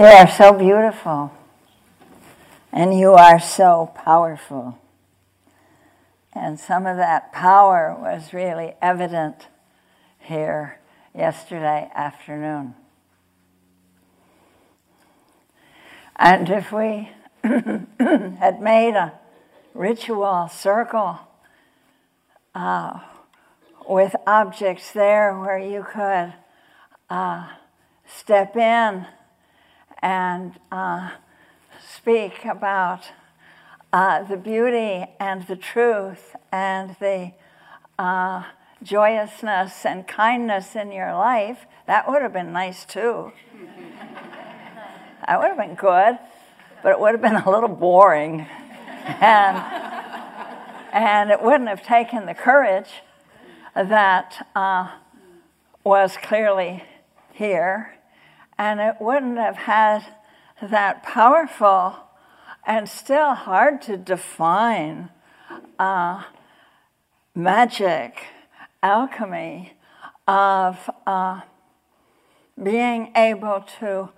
You are so beautiful, and you are so powerful. And some of that power was really evident here yesterday afternoon. And if we had made a ritual circle uh, with objects there where you could uh, step in and uh, speak about uh, the beauty and the truth and the uh, joyousness and kindness in your life, that would have been nice too. that would have been good, but it would have been a little boring. and, and it wouldn't have taken the courage that uh, was clearly here and it wouldn't have had that powerful and still hard to define uh, magic, alchemy of uh, being able to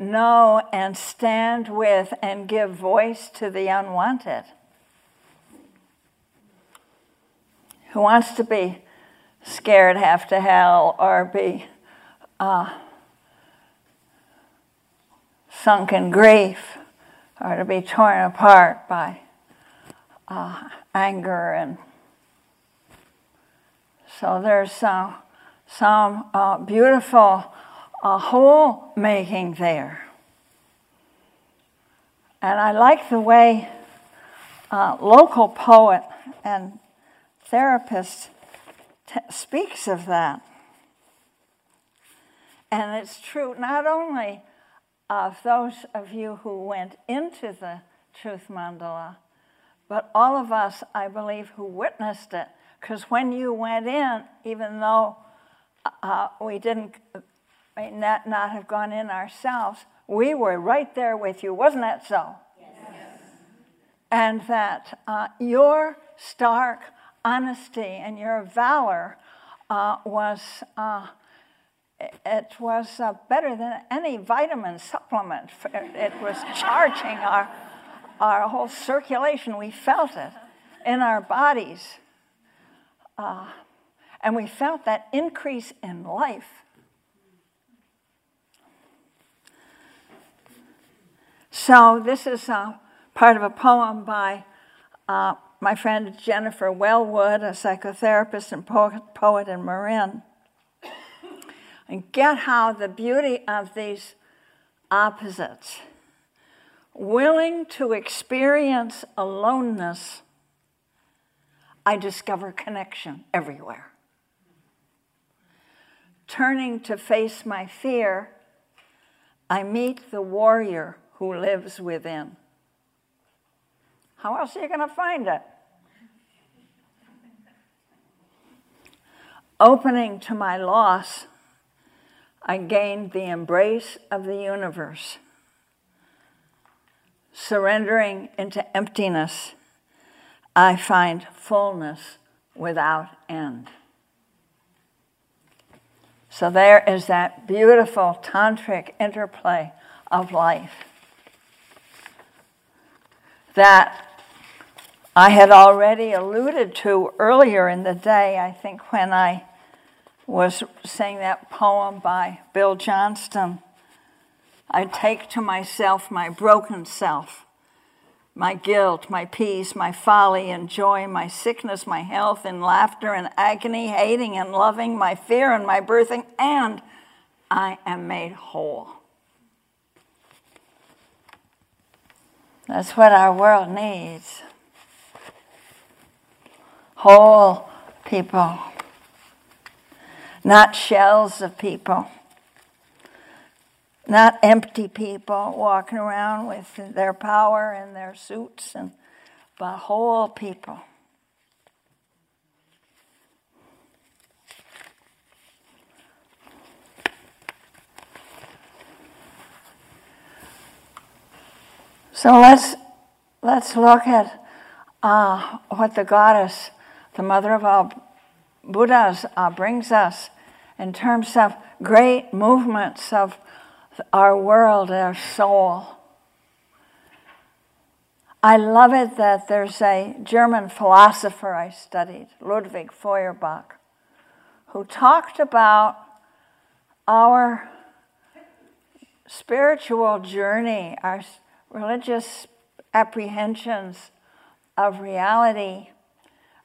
know and stand with and give voice to the unwanted. Who wants to be scared half to hell or be uh, sunk in grief or to be torn apart by uh, anger and so there's some some uh, beautiful uh, whole making there. And i like the way uh, local poet and therapist t- speaks of that. And it's true not only of those of you who went into the truth mandala, but all of us, I believe, who witnessed it. Because when you went in, even though uh, we didn't may not, not have gone in ourselves, we were right there with you. Wasn't that so? Yes. And that uh, your stark honesty and your valor uh, was uh, it was uh, better than any vitamin supplement. It was charging our, our whole circulation. We felt it in our bodies. Uh, and we felt that increase in life. So, this is uh, part of a poem by uh, my friend Jennifer Welwood, a psychotherapist and poet, poet in Marin and get how the beauty of these opposites, willing to experience aloneness, I discover connection everywhere. Turning to face my fear, I meet the warrior who lives within. How else are you going to find it? Opening to my loss, I gained the embrace of the universe. Surrendering into emptiness, I find fullness without end. So there is that beautiful tantric interplay of life that I had already alluded to earlier in the day, I think, when I was saying that poem by Bill Johnston. I take to myself my broken self, my guilt, my peace, my folly and joy, my sickness, my health, and laughter and agony, hating and loving, my fear and my birthing, and I am made whole. That's what our world needs. Whole people not shells of people, not empty people walking around with their power and their suits, and, but whole people. So let's let's look at uh, what the goddess, the mother of all Buddhas, uh, brings us in terms of great movements of our world, our soul. I love it that there's a German philosopher I studied, Ludwig Feuerbach, who talked about our spiritual journey, our religious apprehensions of reality,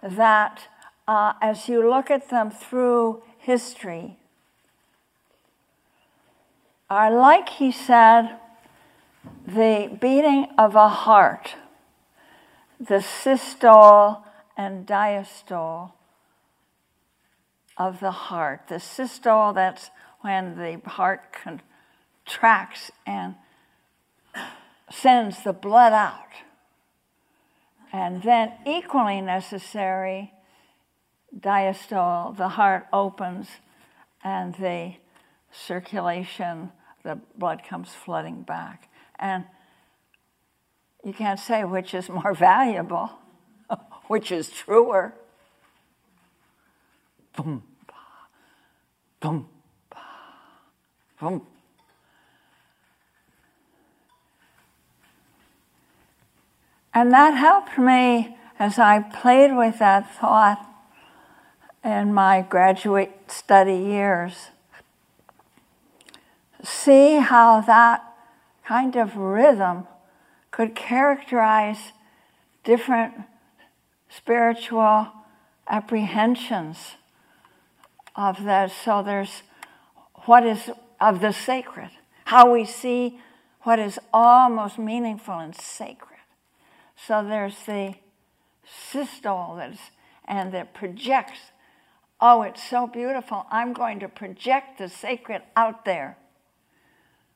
that uh, as you look at them through history, are like, he said, the beating of a heart the systole and diastole of the heart. The systole, that's when the heart contracts and sends the blood out. And then, equally necessary, diastole, the heart opens and the circulation, the blood comes flooding back. And you can't say which is more valuable, which is truer. Boom, boom, boom. And that helped me as I played with that thought in my graduate study years. See how that kind of rhythm could characterize different spiritual apprehensions of that. So there's what is of the sacred, how we see what is almost meaningful and sacred. So there's the systole that's, and that projects, oh, it's so beautiful. I'm going to project the sacred out there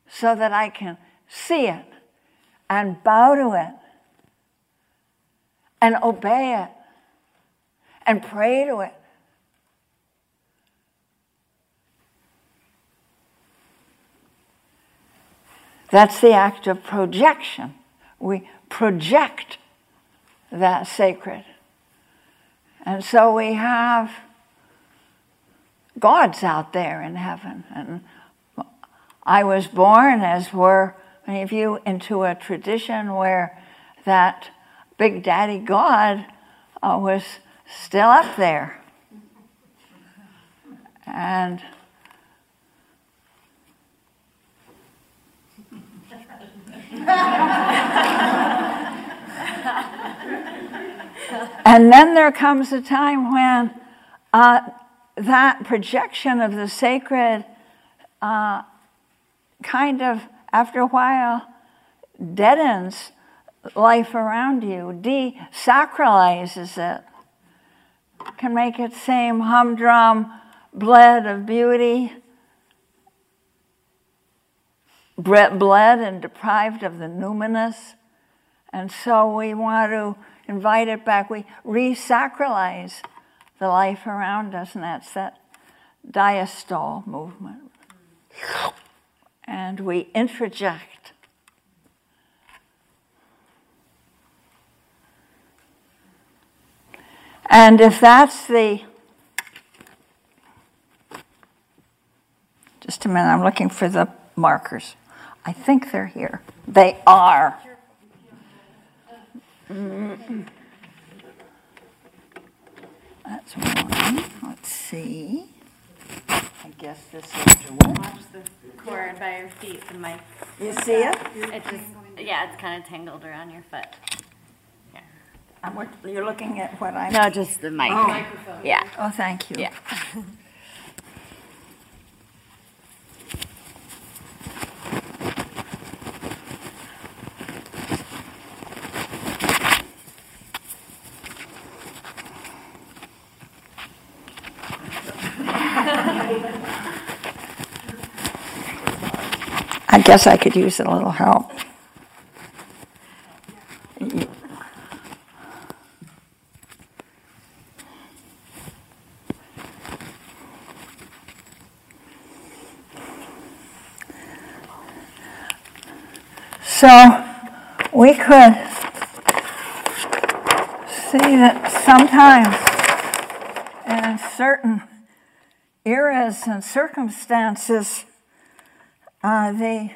so that I can see it and bow to it and obey it and pray to it. That's the act of projection. We project that sacred. And so we have gods out there in heaven. And I was born, as were many of you into a tradition where that Big Daddy God uh, was still up there. And and then there comes a time when uh, that projection of the sacred uh, kind of after a while, deadens life around you, desacralizes it, can make it seem humdrum, bled of beauty, bled and deprived of the numinous. And so we want to invite it back. We resacralize the life around us, and that's that diastole movement and we interject. And if that's the, just a minute, I'm looking for the markers. I think they're here. They are. Mm. That's one. Let's see. I guess this is the Watch the cord by your feet, the mic. You see it? It just, yeah, it's kind of tangled around your foot. I'm, you're looking at what I'm. No, just the mic. Oh. Microphone. Yeah. Oh, thank you. Yeah. guess I could use a little help. So we could see that sometimes in certain eras and circumstances, uh, the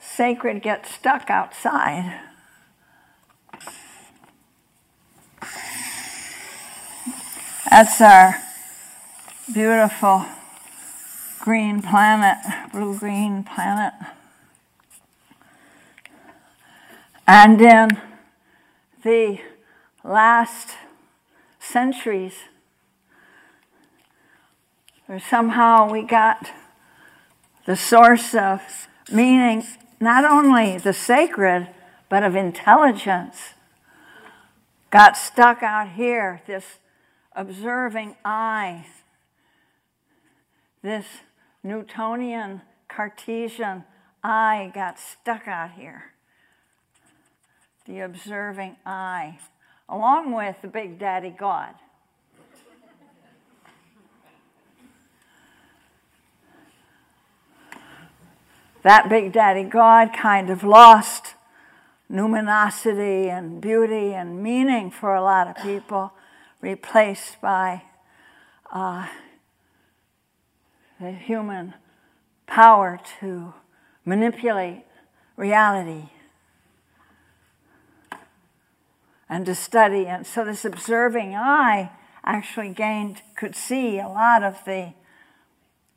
sacred gets stuck outside. That's our beautiful green planet, blue green planet. And in the last centuries, or somehow we got the source of meaning, not only the sacred, but of intelligence, got stuck out here, this observing eye, this Newtonian Cartesian eye got stuck out here. The observing eye, along with the Big Daddy God. That Big Daddy God kind of lost luminosity and beauty and meaning for a lot of people, replaced by uh, the human power to manipulate reality and to study. And so this observing eye actually gained, could see a lot of the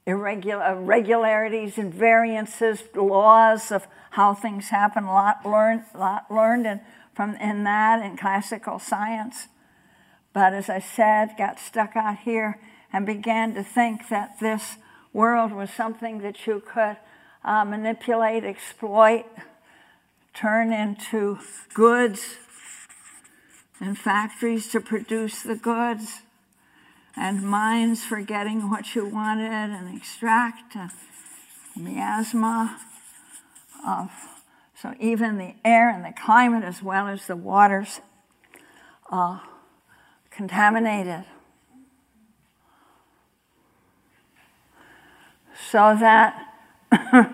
irregularities and variances, laws of how things happen, a lot learned, lot learned in, from, in that in classical science. But as I said, got stuck out here and began to think that this world was something that you could uh, manipulate, exploit, turn into goods and factories to produce the goods and minds for getting what you wanted and extract miasma of so even the air and the climate as well as the waters uh, contaminated. So that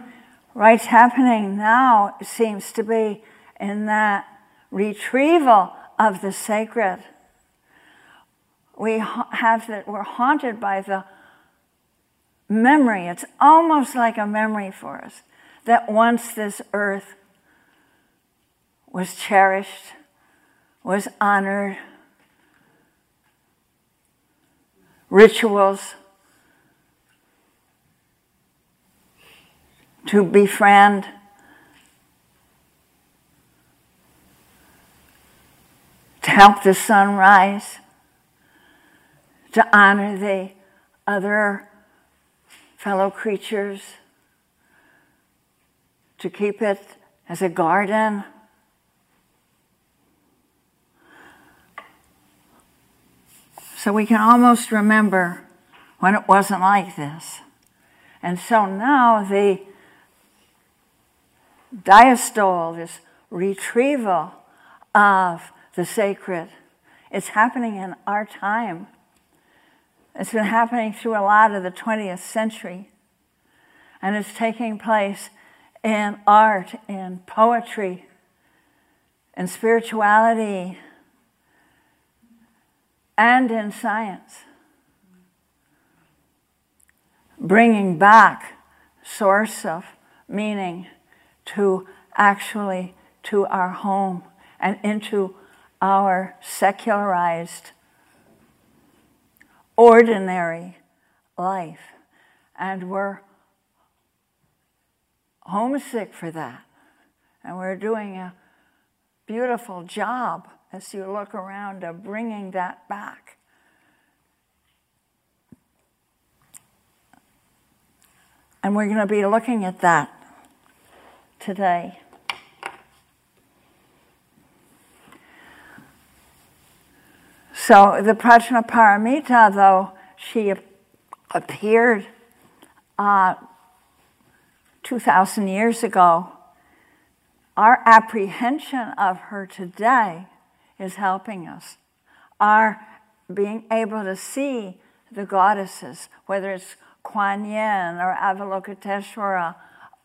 what's happening now seems to be in that retrieval of the sacred we have that we're haunted by the memory. It's almost like a memory for us that once this earth was cherished, was honored, rituals to befriend. To help the sun rise to honor the other fellow creatures, to keep it as a garden. So we can almost remember when it wasn't like this. And so now the diastole, this retrieval of the sacred, it's happening in our time. It's been happening through a lot of the 20th century. And it's taking place in art, in poetry, in spirituality, and in science. Bringing back source of meaning to actually to our home and into our secularized ordinary life. And we're homesick for that. And we're doing a beautiful job as you look around of bringing that back. And we're going to be looking at that today. So the Prajnaparamita, though she appeared uh, 2,000 years ago, our apprehension of her today is helping us. Our being able to see the goddesses, whether it's Kuan Yin or Avalokiteshvara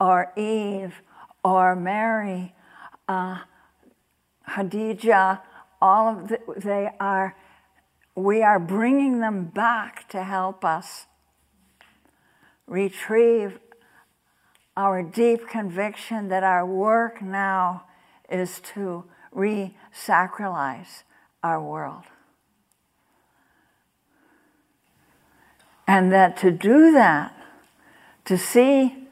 or Eve or Mary, uh, Hadija, all of the, they are we are bringing them back to help us retrieve our deep conviction that our work now is to re sacralize our world. And that to do that, to see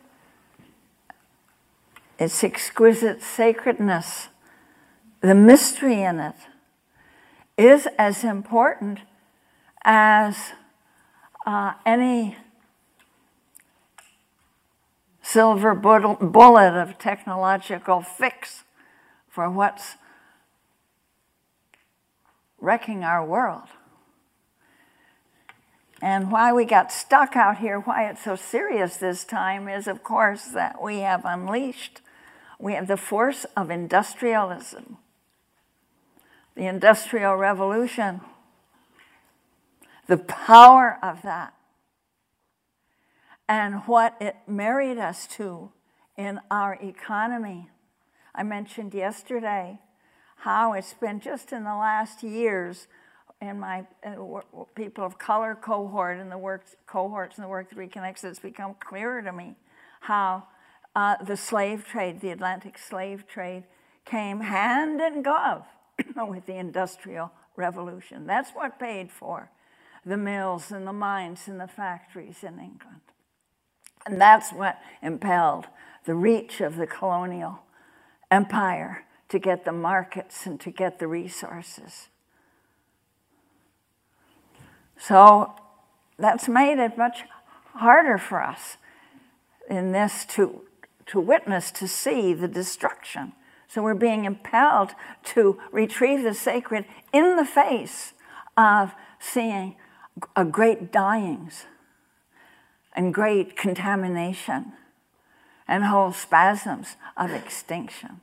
its exquisite sacredness, the mystery in it, is as important as uh, any silver bullet of technological fix for what's wrecking our world. And why we got stuck out here, why it's so serious this time, is of course that we have unleashed, we have the force of industrialism, the Industrial Revolution, the power of that and what it married us to in our economy. I mentioned yesterday how it's been just in the last years in my people of color cohort and the work cohorts and the work that reconnects it's become clearer to me how uh, the slave trade the atlantic slave trade came hand in glove with the industrial revolution that's what paid for the mills and the mines and the factories in england and that's what impelled the reach of the colonial empire to get the markets and to get the resources. So that's made it much harder for us in this to, to witness, to see the destruction. So we're being impelled to retrieve the sacred in the face of seeing a great dyings and great contamination and whole spasms of extinction.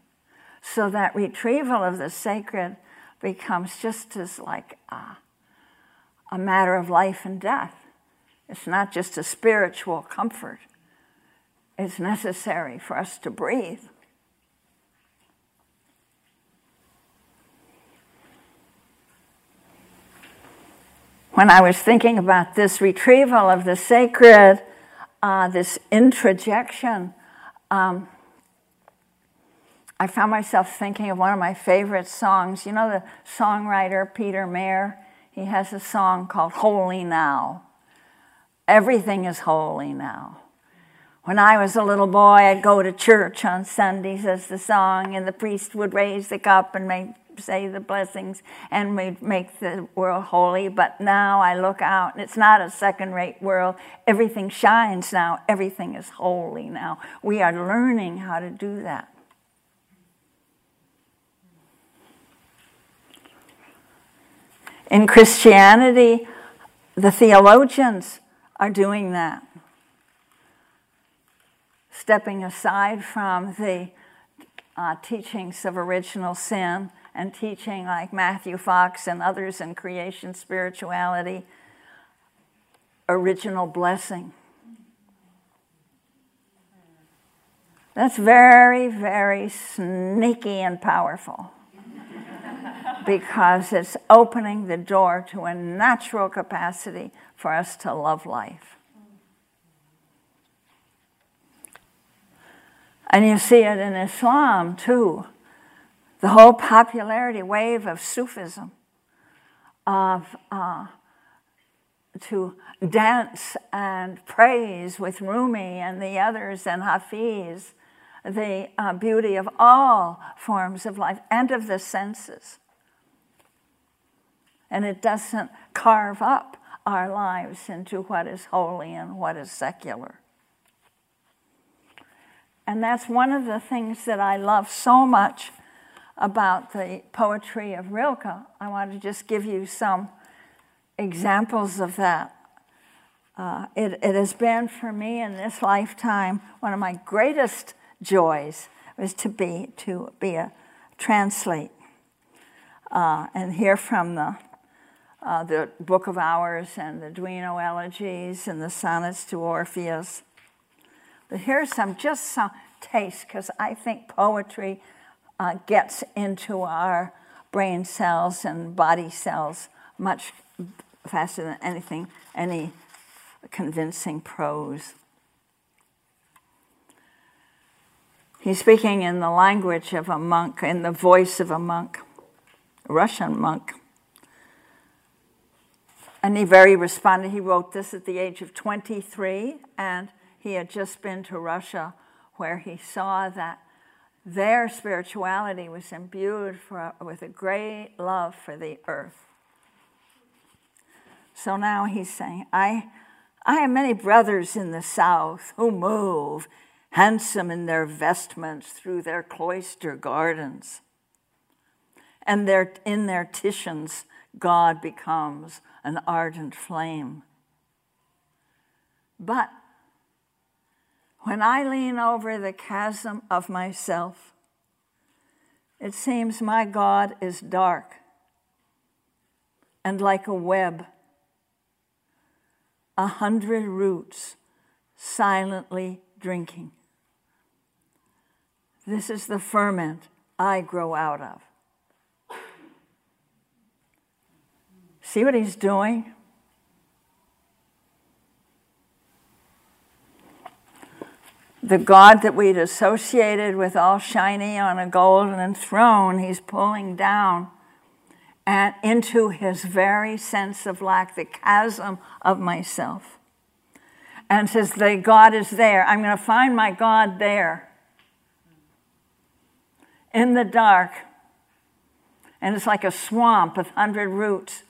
So that retrieval of the sacred becomes just as like a, a matter of life and death. It's not just a spiritual comfort, it's necessary for us to breathe. When I was thinking about this retrieval of the sacred, uh, this introjection, um, I found myself thinking of one of my favorite songs. You know the songwriter Peter Mayer? He has a song called Holy Now. Everything is holy now. When I was a little boy, I'd go to church on Sundays, as the song, and the priest would raise the cup and make say the blessings and we make the world holy. But now I look out and it's not a second rate world. Everything shines now, everything is holy now. We are learning how to do that. In Christianity, the theologians are doing that. Stepping aside from the uh, teachings of original sin and teaching like Matthew Fox and others in creation spirituality, original blessing. That's very, very sneaky and powerful because it's opening the door to a natural capacity for us to love life. And you see it in Islam too the whole popularity wave of Sufism, of uh, to dance and praise with Rumi and the others and Hafiz, the uh, beauty of all forms of life and of the senses. And it doesn't carve up our lives into what is holy and what is secular. And that's one of the things that I love so much about the poetry of Rilke, I want to just give you some examples of that. Uh, it, it has been for me in this lifetime one of my greatest joys was to be to be a translate uh, and hear from the uh, the Book of Hours and the Duino elegies and the sonnets to Orpheus. But here's some just some taste because I think poetry uh, gets into our brain cells and body cells much faster than anything, any convincing prose. He's speaking in the language of a monk, in the voice of a monk, a Russian monk. And he very responded. He wrote this at the age of 23, and he had just been to Russia where he saw that their spirituality was imbued for, with a great love for the earth. So now he's saying, I, I have many brothers in the south who move, handsome in their vestments, through their cloister gardens. And their, in their Titians, God becomes an ardent flame. But when I lean over the chasm of myself, it seems my God is dark and like a web, a hundred roots silently drinking. This is the ferment I grow out of. See what he's doing? The God that we'd associated with all shiny on a golden throne, he's pulling down and into his very sense of lack, the chasm of myself. And says, The God is there. I'm going to find my God there. In the dark. And it's like a swamp with hundred roots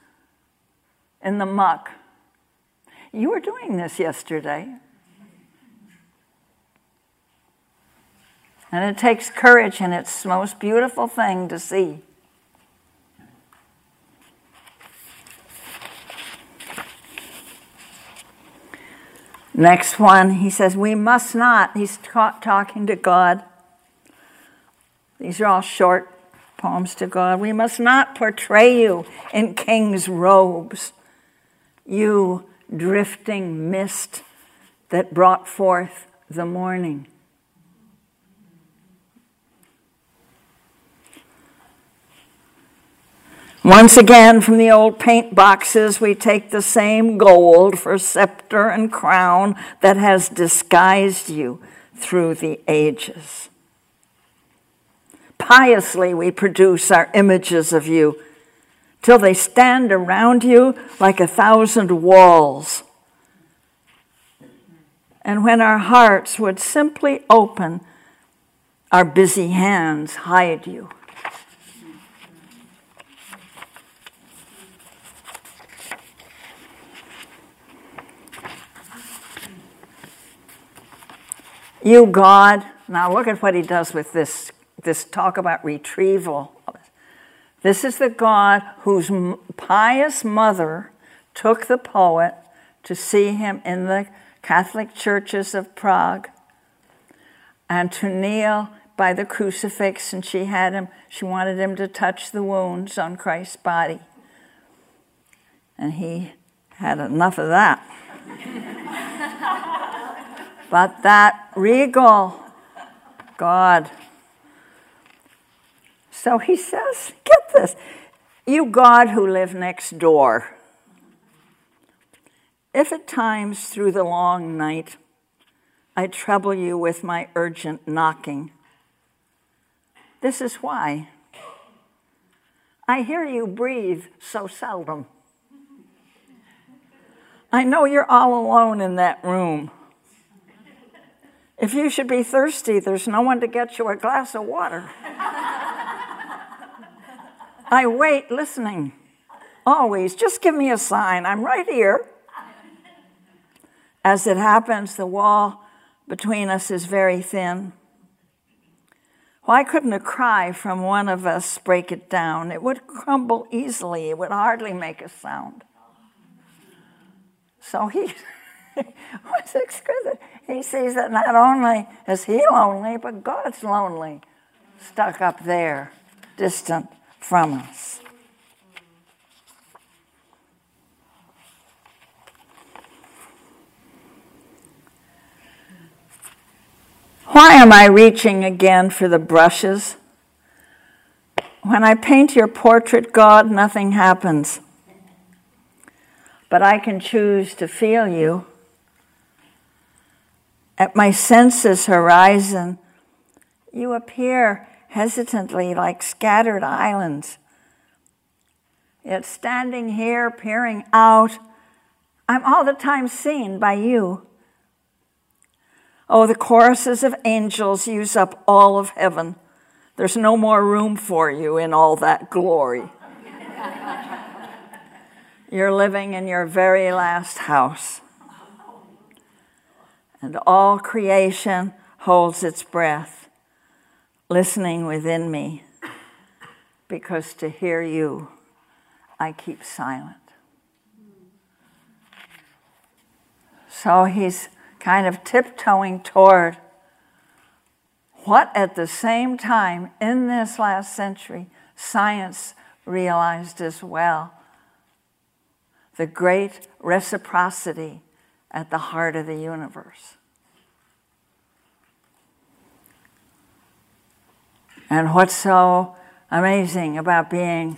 in the muck. You were doing this yesterday. And it takes courage, and it's the most beautiful thing to see. Next one, he says, We must not. He's ta- talking to God. These are all short poems to God. We must not portray you in king's robes, you drifting mist that brought forth the morning. Once again, from the old paint boxes, we take the same gold for scepter and crown that has disguised you through the ages. Piously, we produce our images of you till they stand around you like a thousand walls. And when our hearts would simply open, our busy hands hide you. You, God, now look at what he does with this, this talk about retrieval. This is the God whose pious mother took the poet to see him in the Catholic churches of Prague and to kneel by the crucifix, and she had him, she wanted him to touch the wounds on Christ's body. And he had enough of that. But that regal God. So he says, get this, you God who live next door. If at times through the long night I trouble you with my urgent knocking, this is why. I hear you breathe so seldom. I know you're all alone in that room. If you should be thirsty, there's no one to get you a glass of water. I wait listening. Always. Just give me a sign. I'm right here. As it happens, the wall between us is very thin. Why couldn't a cry from one of us break it down? It would crumble easily, it would hardly make a sound. So he was exquisite. He sees that not only is he lonely, but God's lonely, stuck up there, distant from us. Why am I reaching again for the brushes? When I paint your portrait, God, nothing happens. But I can choose to feel you at my senses horizon, you appear hesitantly like scattered islands. Yet standing here, peering out, I'm all the time seen by you. Oh, the choruses of angels use up all of heaven. There's no more room for you in all that glory. You're living in your very last house. And all creation holds its breath, listening within me, because to hear you, I keep silent. So he's kind of tiptoeing toward what, at the same time, in this last century, science realized as well the great reciprocity at the heart of the universe. And what's so amazing about being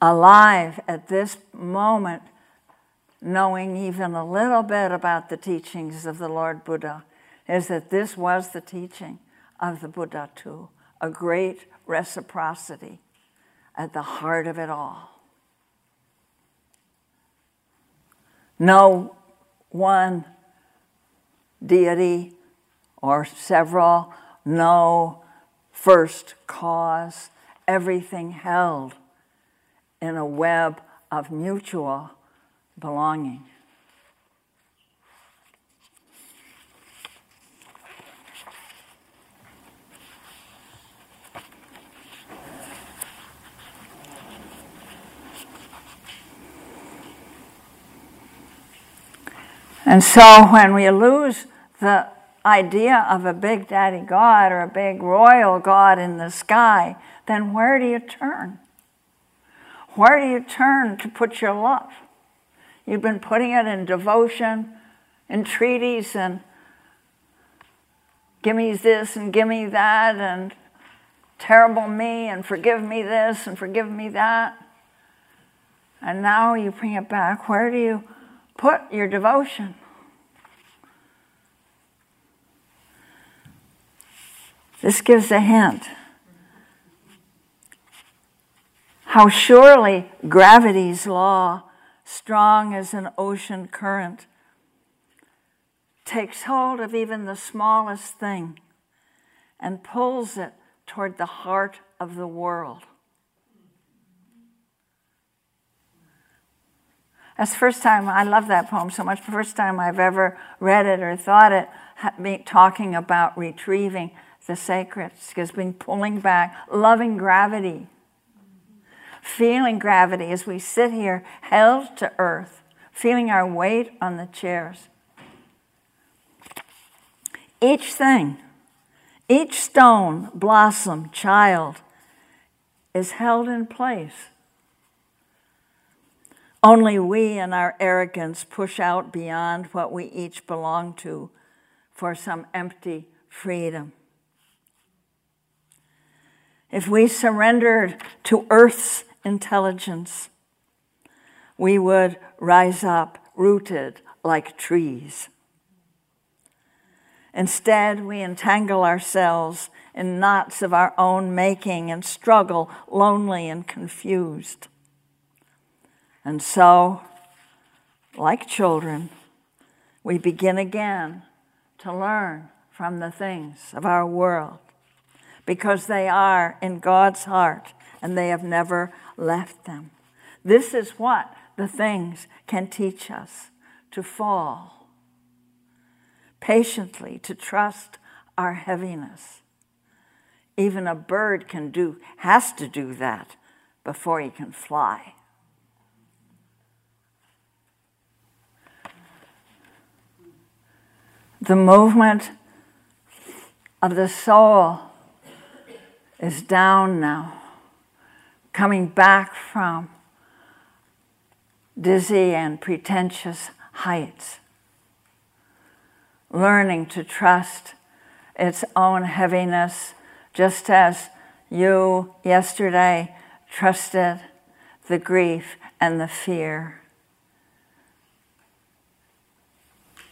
alive at this moment, knowing even a little bit about the teachings of the Lord Buddha, is that this was the teaching of the Buddha too a great reciprocity at the heart of it all. No one deity or several, no first cause, everything held in a web of mutual belonging. And so when we lose the idea of a big daddy God or a big royal God in the sky, then where do you turn? Where do you turn to put your love? You've been putting it in devotion, entreaties, and give me this and give me that, and terrible me, and forgive me this and forgive me that. And now you bring it back. Where do you put your devotion? This gives a hint. How surely gravity's law, strong as an ocean current, takes hold of even the smallest thing and pulls it toward the heart of the world. That's the first time I love that poem so much. The first time I've ever read it or thought it, talking about retrieving the sacred, has been pulling back, loving gravity feeling gravity as we sit here held to earth, feeling our weight on the chairs. Each thing, each stone, blossom, child is held in place. Only we in our arrogance push out beyond what we each belong to for some empty freedom. If we surrendered to Earth's intelligence, we would rise up rooted like trees. Instead, we entangle ourselves in knots of our own making and struggle lonely and confused. And so, like children, we begin again to learn from the things of our world because they are in God's heart and they have never left them. This is what the things can teach us to fall patiently, to trust our heaviness. Even a bird can do, has to do that before he can fly. The movement of the soul is down now coming back from dizzy and pretentious heights, learning to trust its own heaviness, just as you yesterday trusted the grief and the fear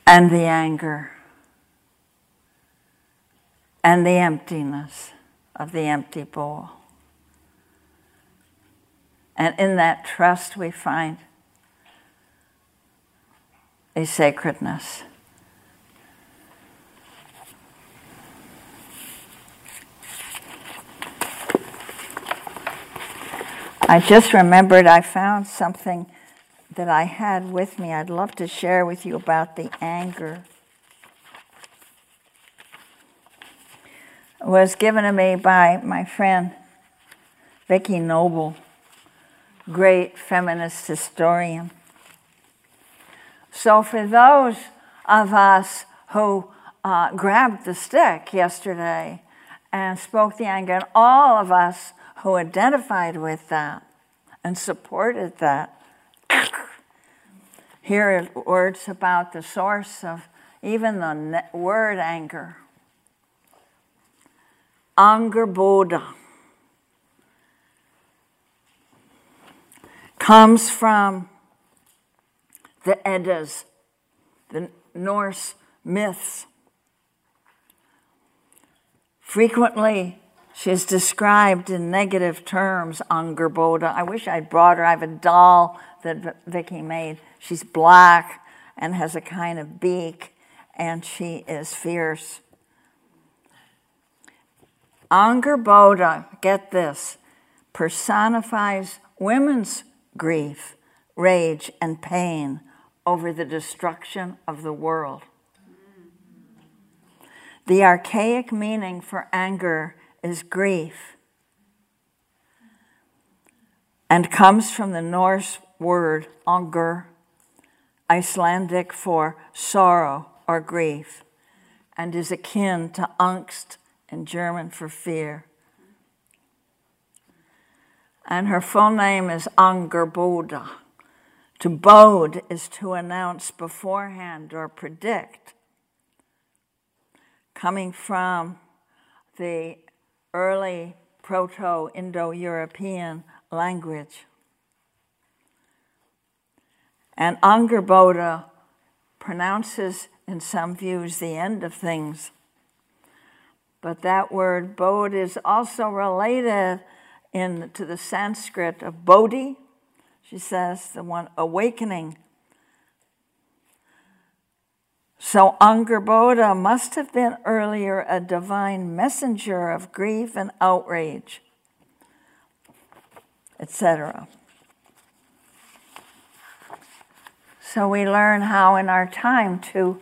and the anger and the emptiness of the empty bowl. And in that trust, we find a sacredness. I just remembered I found something that I had with me. I'd love to share with you about the anger. Was given to me by my friend Vicki Noble, great feminist historian. So, for those of us who uh, grabbed the stick yesterday and spoke the anger, and all of us who identified with that and supported that, here are words about the source of even the word anger. Angerboda comes from the Eddas, the Norse myths. Frequently, she's described in negative terms, Angerboda. I wish I'd brought her. I have a doll that Vicki made. She's black and has a kind of beak, and she is fierce. Angerboda, get this, personifies women's grief, rage, and pain over the destruction of the world. The archaic meaning for anger is grief and comes from the Norse word anger, Icelandic for sorrow or grief, and is akin to angst in German for fear. And her full name is Angerboda. To bode is to announce beforehand or predict, coming from the early Proto Indo European language. And Angerboda pronounces, in some views, the end of things. But that word bod is also related in, to the Sanskrit of bodhi, she says, the one awakening. So Angerboda must have been earlier a divine messenger of grief and outrage, etc. So we learn how in our time to,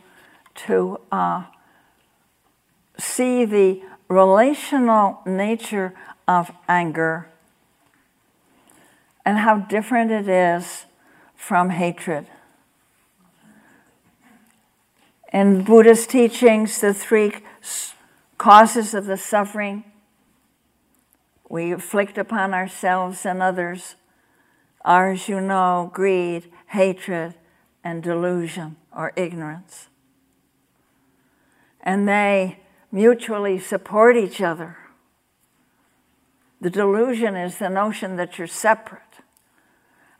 to uh, see the relational nature of anger and how different it is from hatred. In Buddhist teachings, the three causes of the suffering we inflict upon ourselves and others are, as you know, greed, hatred, and delusion or ignorance. And they mutually support each other. The delusion is the notion that you're separate.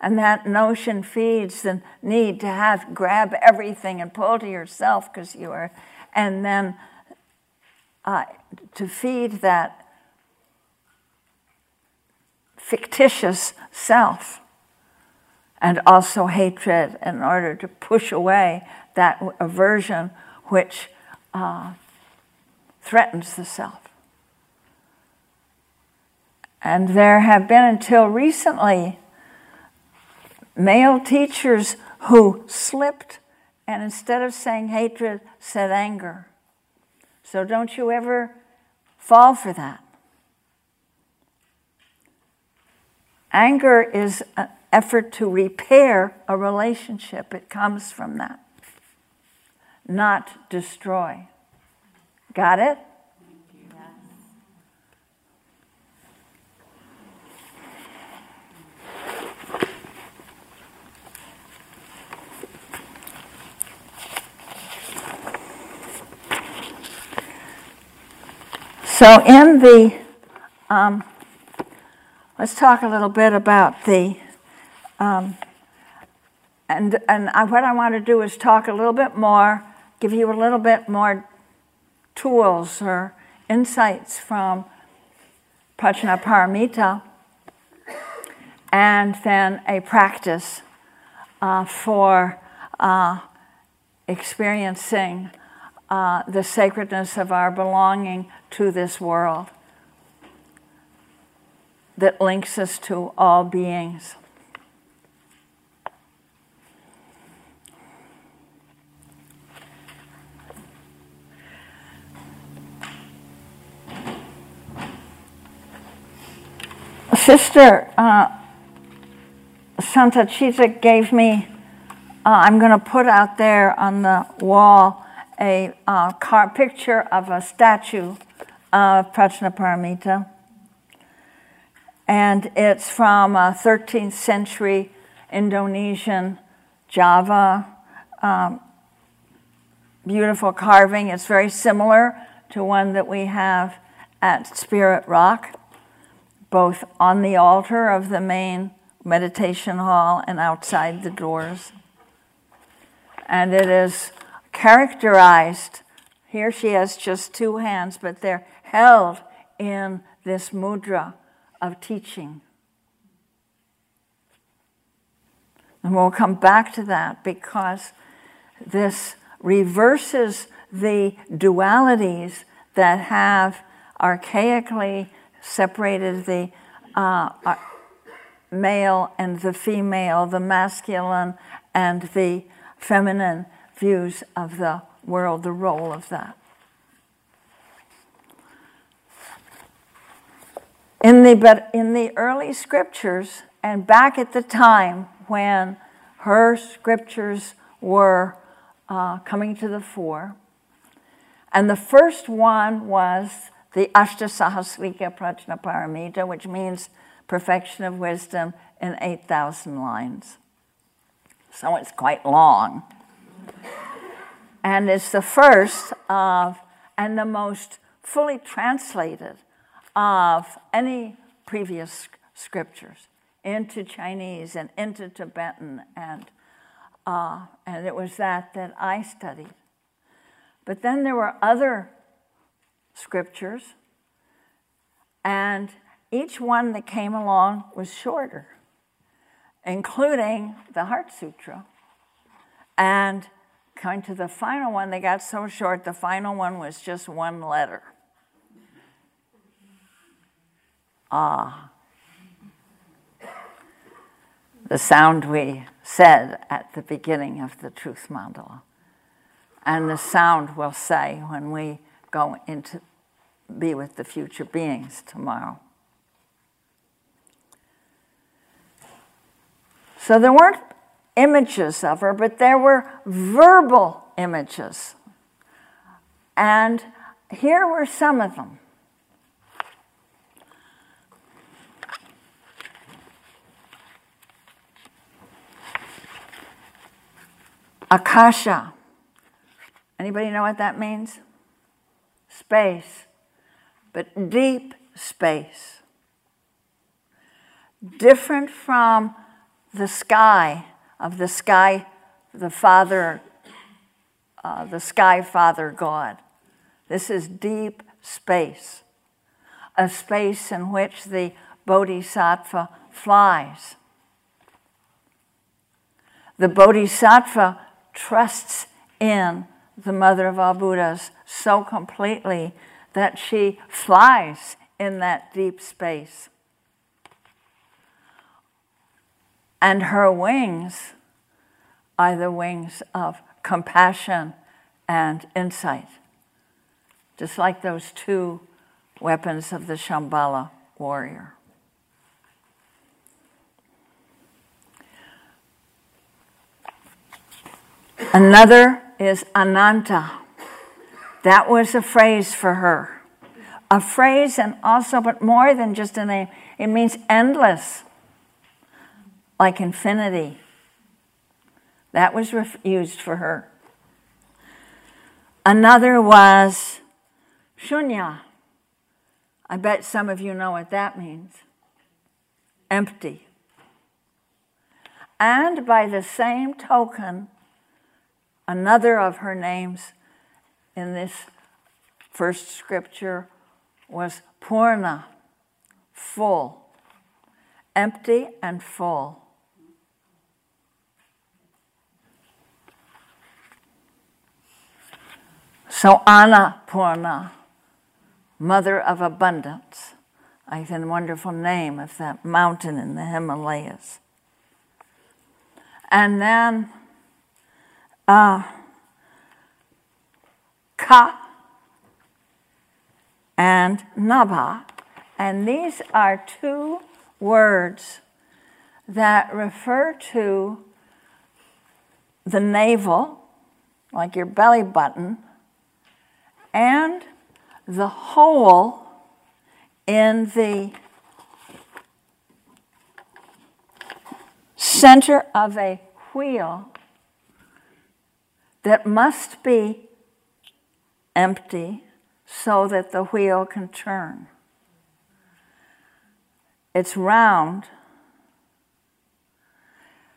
And that notion feeds the need to have grab everything and pull to yourself because you are, and then uh, to feed that fictitious self and also hatred in order to push away that aversion which uh, threatens the self. And there have been until recently male teachers who slipped and instead of saying hatred, said anger. So don't you ever fall for that. Anger is an effort to repair a relationship, it comes from that, not destroy. Got it? So, in the, um, let's talk a little bit about the, um, and, and I, what I want to do is talk a little bit more, give you a little bit more tools or insights from Prajnaparamita, and then a practice uh, for uh, experiencing uh, the sacredness of our belonging to this world that links us to all beings. Sister uh, Santachita gave me, uh, I'm going to put out there on the wall a uh, car, picture of a statue of Prajnaparamita. And it's from a 13th century Indonesian Java. Um, beautiful carving. It's very similar to one that we have at Spirit Rock, both on the altar of the main meditation hall and outside the doors. And it is characterized, here she has just two hands, but they're held in this mudra of teaching. And we'll come back to that because this reverses the dualities that have archaically separated the uh, uh male and the female, the masculine and the feminine views of the world, the role of that. In the, but in the early scriptures, and back at the time when her scriptures were uh, coming to the fore, and the first one was the Ashtasahasrika Prajnaparamita, which means perfection of wisdom in 8,000 lines. So it's quite long. And it's the first of, and the most fully translated of any previous scriptures into Chinese and into Tibetan, and, uh, and it was that that I studied. But then there were other scriptures, and each one that came along was shorter, including the Heart Sutra. And coming to the final one, they got so short, the final one was just one letter. Ah. The sound we said at the beginning of the truth mandala. And the sound we'll say when we go into be with the future beings tomorrow. So there weren't images of her, but there were verbal images. And here were some of them. Akasha. Anybody know what that means? Space, but deep space. Different from the sky, of the sky, the Father, uh, the sky Father God. This is deep space, a space in which the Bodhisattva flies. The Bodhisattva trusts in the Mother of all Buddhas so completely that she flies in that deep space. And her wings are the wings of compassion and insight, just like those two weapons of the Shambhala warrior. Another is Ananta. That was a phrase for her. A phrase, and also, but more than just a name, it means endless like infinity. That was ref- used for her. Another was shunya. I bet some of you know what that means empty. And by the same token, another of her names in this first scripture was Purna, full, empty and full. So Annapurna, mother of abundance, like the wonderful name of that mountain in the Himalayas. And then uh, Ka and Nabha. And these are two words that refer to the navel, like your belly button, and the hole in the center of a wheel that must be empty so that the wheel can turn. It's round,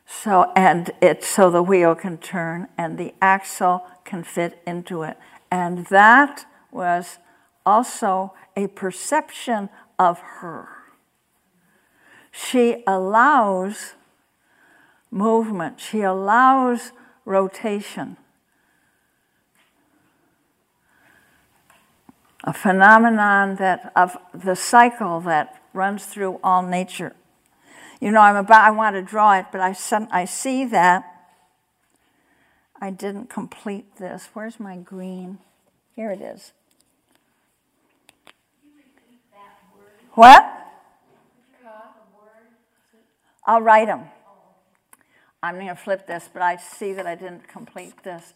so and it's so the wheel can turn and the axle can fit into it. And that was also a perception of her. She allows movement, she allows rotation. A phenomenon that of the cycle that runs through all nature. You know, I'm about I want to draw it, but I I see that I didn't complete this. Where's my green? Here it is. What? I'll write them. I'm going to flip this, but I see that I didn't complete this.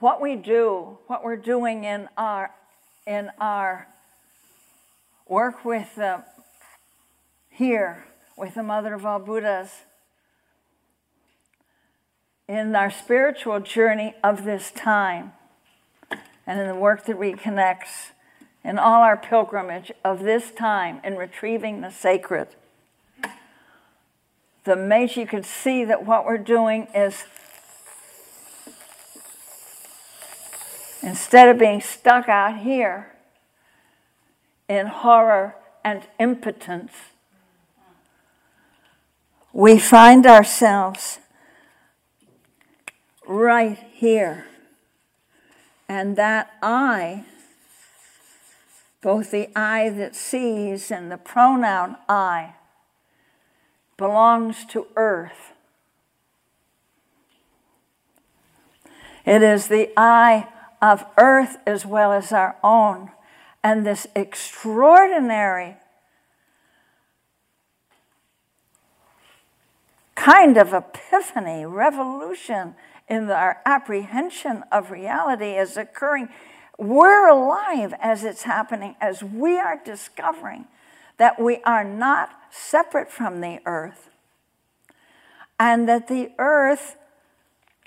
What we do, what we're doing in our in our work with the, here with the Mother of all Buddhas, in our spiritual journey of this time, and in the work that reconnects, in all our pilgrimage of this time in retrieving the sacred. The major, you can see that what we're doing is instead of being stuck out here in horror and impotence, we find ourselves right here. And that I, both the I that sees and the pronoun I, belongs to earth. It is the I of earth as well as our own. And this extraordinary kind of epiphany, revolution in our apprehension of reality is occurring. We're alive as it's happening, as we are discovering that we are not separate from the earth, and that the earth,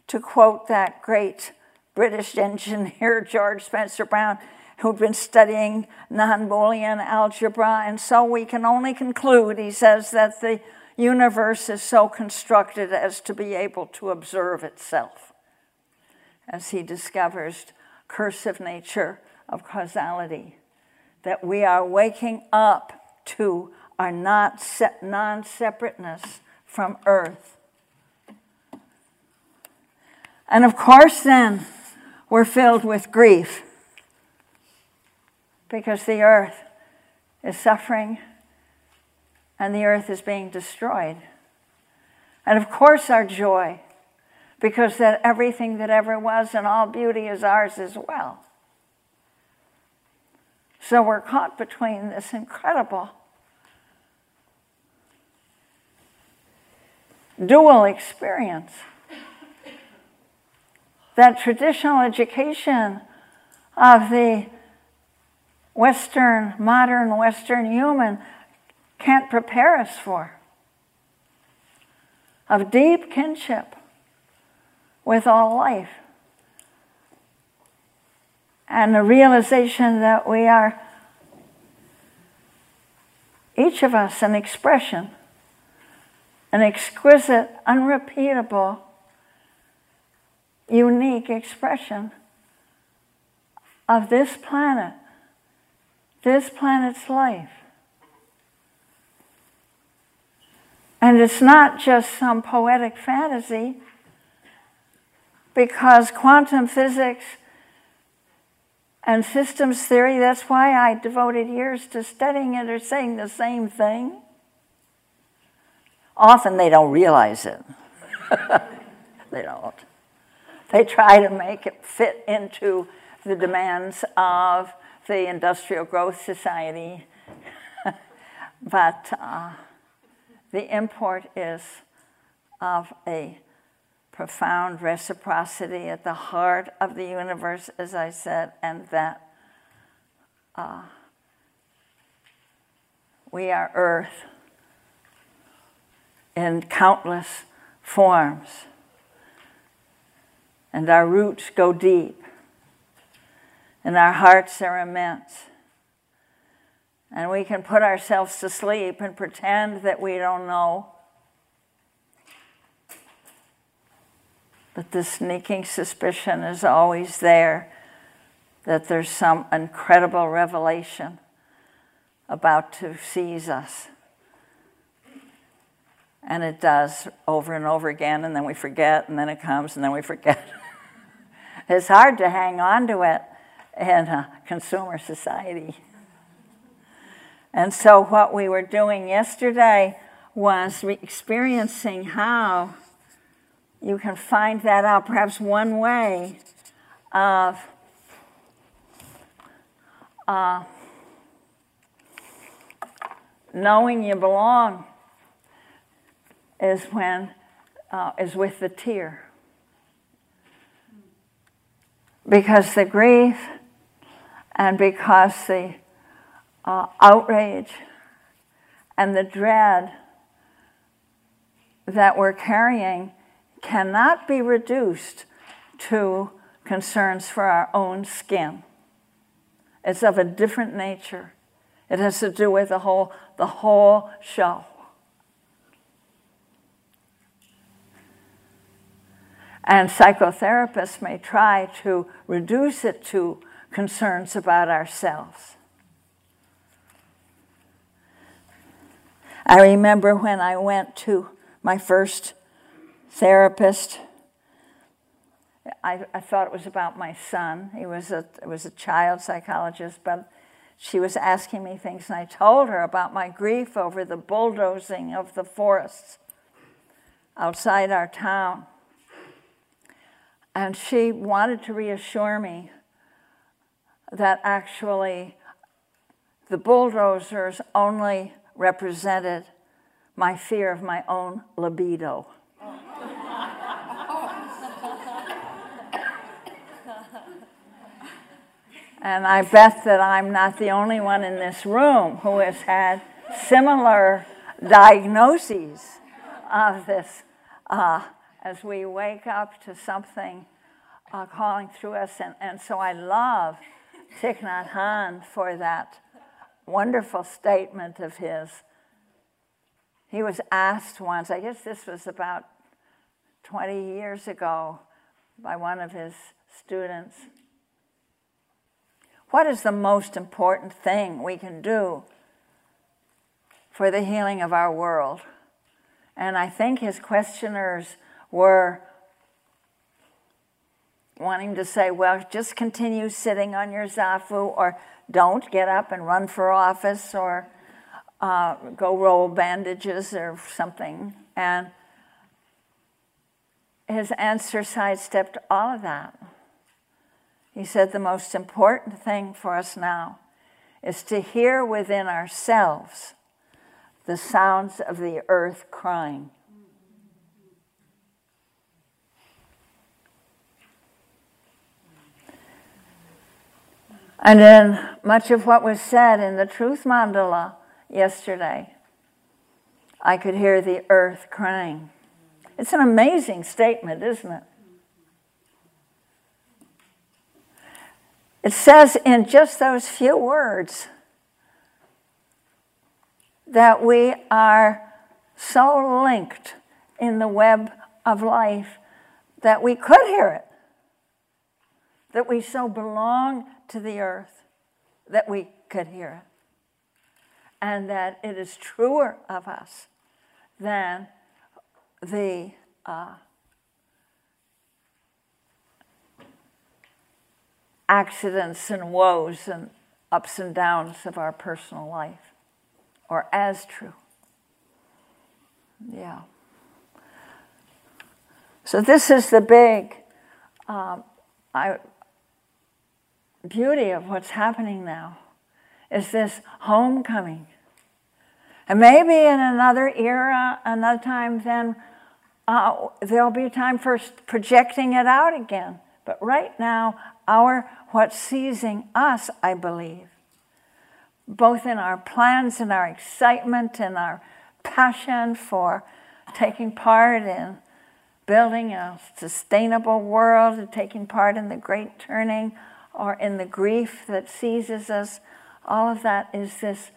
to quote that great British engineer George Spencer Brown, who'd been studying non Boolean algebra, and so we can only conclude, he says, that the universe is so constructed as to be able to observe itself as he discovers cursive nature of causality that we are waking up to our not non-separateness from earth. And of course then we're filled with grief because the earth is suffering and the earth is being destroyed. And of course, our joy, because that everything that ever was and all beauty is ours as well. So we're caught between this incredible dual experience. That traditional education of the Western, modern Western human can't prepare us for of deep kinship with all life. And the realization that we are, each of us, an expression, an exquisite, unrepeatable, unique expression of this planet, this planet's life. And it's not just some poetic fantasy, because quantum physics and systems theory, that's why I devoted years to studying it, are saying the same thing. Often they don't realize it. they don't. They try to make it fit into the demands of the industrial growth society. but uh, the import is of a profound reciprocity at the heart of the universe, as I said, and that uh, we are earth in countless forms, and our roots go deep, and our hearts are immense. And we can put ourselves to sleep and pretend that we don't know But the sneaking suspicion is always there that there's some incredible revelation about to seize us. And it does over and over again, and then we forget, and then it comes, and then we forget. it's hard to hang on to it in a consumer society. And so, what we were doing yesterday was re- experiencing how you can find that out. Perhaps one way of uh, knowing you belong is when uh, is with the tear because the grief and because the uh, outrage and the dread that we're carrying cannot be reduced to concerns for our own skin. It's of a different nature. It has to do with the whole, the whole show. And psychotherapists may try to reduce it to concerns about ourselves. I remember when I went to my first therapist. I, I thought it was about my son. He was a, was a child psychologist, but she was asking me things, and I told her about my grief over the bulldozing of the forests outside our town. And she wanted to reassure me that actually the bulldozers only represented my fear of my own libido. And I bet that I'm not the only one in this room who has had similar diagnoses of this uh, as we wake up to something uh, calling through us. And, and so I love Thich Nhat Hanh for that wonderful statement of his. He was asked once, I guess this was about 20 years ago, by one of his students what is the most important thing we can do for the healing of our world? And I think his questioners were wanting to say, well, just continue sitting on your zafu, or don't get up and run for office, or uh, go roll bandages or something. And his answer sidestepped all of that. He said the most important thing for us now is to hear within ourselves the sounds of the earth crying. And then much of what was said in the truth mandala yesterday, I could hear the earth crying. It's an amazing statement, isn't it? It says in just those few words that we are so linked in the web of life that we could hear it, that we so belong to the earth that we could hear it, and that it is truer of us than the uh, accidents and woes and ups and downs of our personal life, or as true. Yeah. So, this is the big um, I, beauty of what's happening now is this homecoming. And maybe in another era, another time, then uh, there'll be time for projecting it out again. But right now, our what's seizing us, I believe, both in our plans and our excitement and our passion for taking part in building a sustainable world and taking part in the great turning or in the grief that seizes us, all of that is this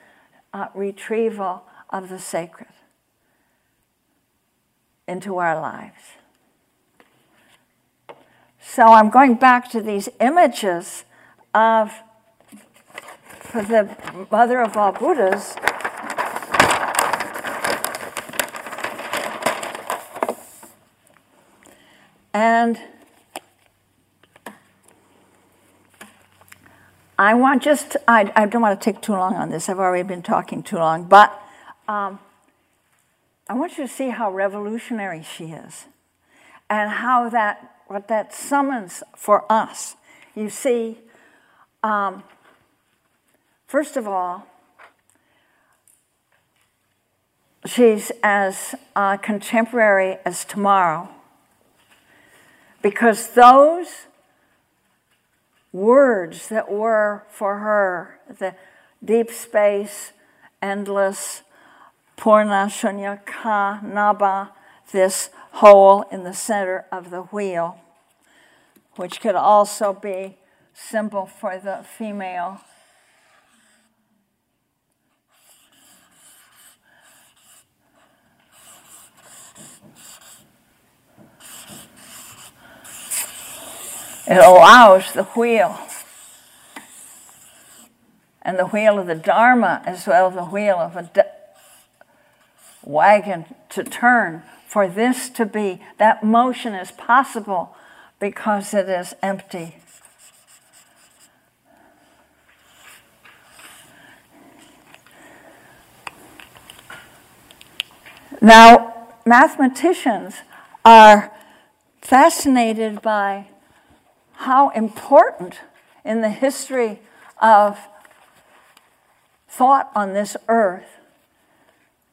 uh, retrieval of the sacred into our lives. So I'm going back to these images of the mother of all Buddhas. And I want just, I, I don't want to take too long on this. I've already been talking too long, but um, I want you to see how revolutionary she is and how that, what that summons for us. You see, um, first of all, she's as uh, contemporary as tomorrow because those words that were for her the deep space, endless, Purna Shunyaka Naba, this hole in the center of the wheel, which could also be symbol for the female. It allows the wheel and the wheel of the Dharma as well as the wheel of a wagon to turn, for this to be, that motion is possible because it is empty. Now, mathematicians are fascinated by how important in the history of thought on this earth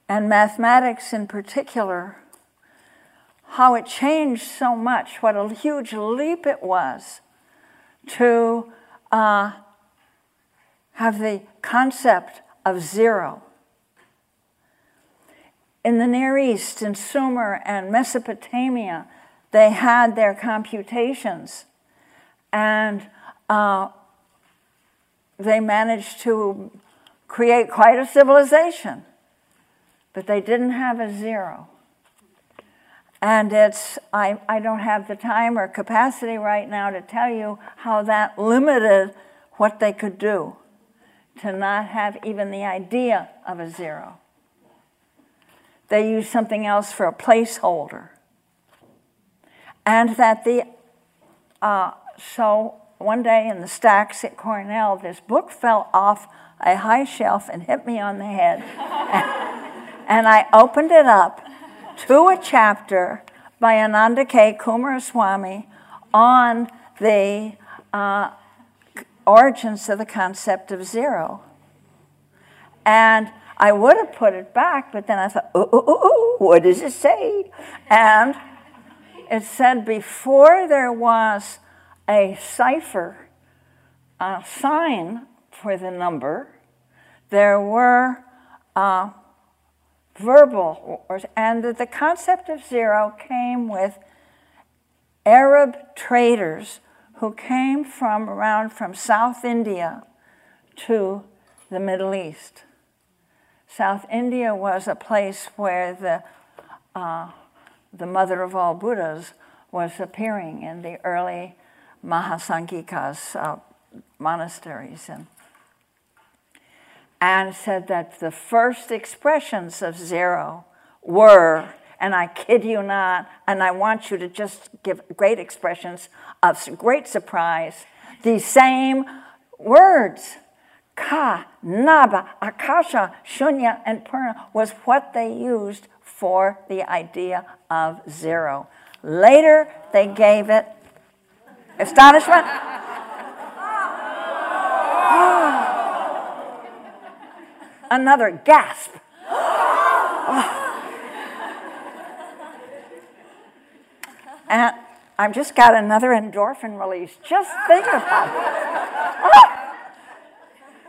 and mathematics in particular, how it changed so much, what a huge leap it was to uh, have the concept of zero. In the Near East, in Sumer and Mesopotamia, they had their computations and uh, they managed to create quite a civilization but they didn't have a zero. And it's, I, I don't have the time or capacity right now to tell you how that limited what they could do to not have even the idea of a zero. They used something else for a placeholder. And that the, uh, so one day in the stacks at Cornell, this book fell off a high shelf and hit me on the head. and I opened it up to a chapter by Ananda K. Coomaraswamy on the uh, origins of the concept of zero. And I would have put it back, but then I thought, ooh, ooh, ooh, ooh what does it say? And it said before there was a cipher, a sign for the number, there were uh, verbal, and the concept of zero came with Arab traders who came from around from South India to the Middle East. South India was a place where the, uh, the mother of all Buddhas was appearing in the early Mahasanghika's uh, monasteries. And and said that the first expressions of zero were, and I kid you not, and I want you to just give great expressions of great surprise, the same words. Ka, Nabha, Akasha, Shunya, and Purna was what they used for the idea of zero. Later, they gave it astonishment. Another gasp. and I've just got another endorphin release. Just think about it.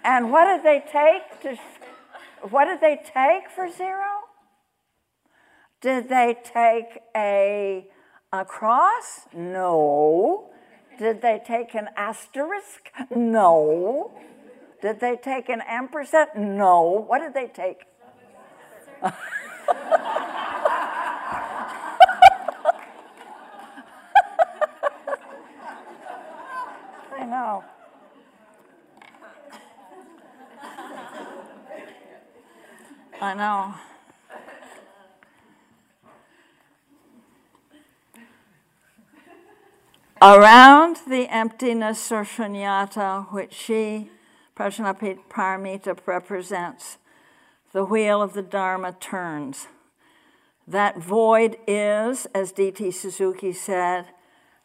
And what did they take to what did they take for zero? Did they take a, a cross? No. Did they take an asterisk? No. Did they take an ampersand? No. What did they take? I know. I know. Around the emptiness or shunyata, which she, Prajnaparamita, represents, the wheel of the Dharma turns. That void is, as D.T. Suzuki said,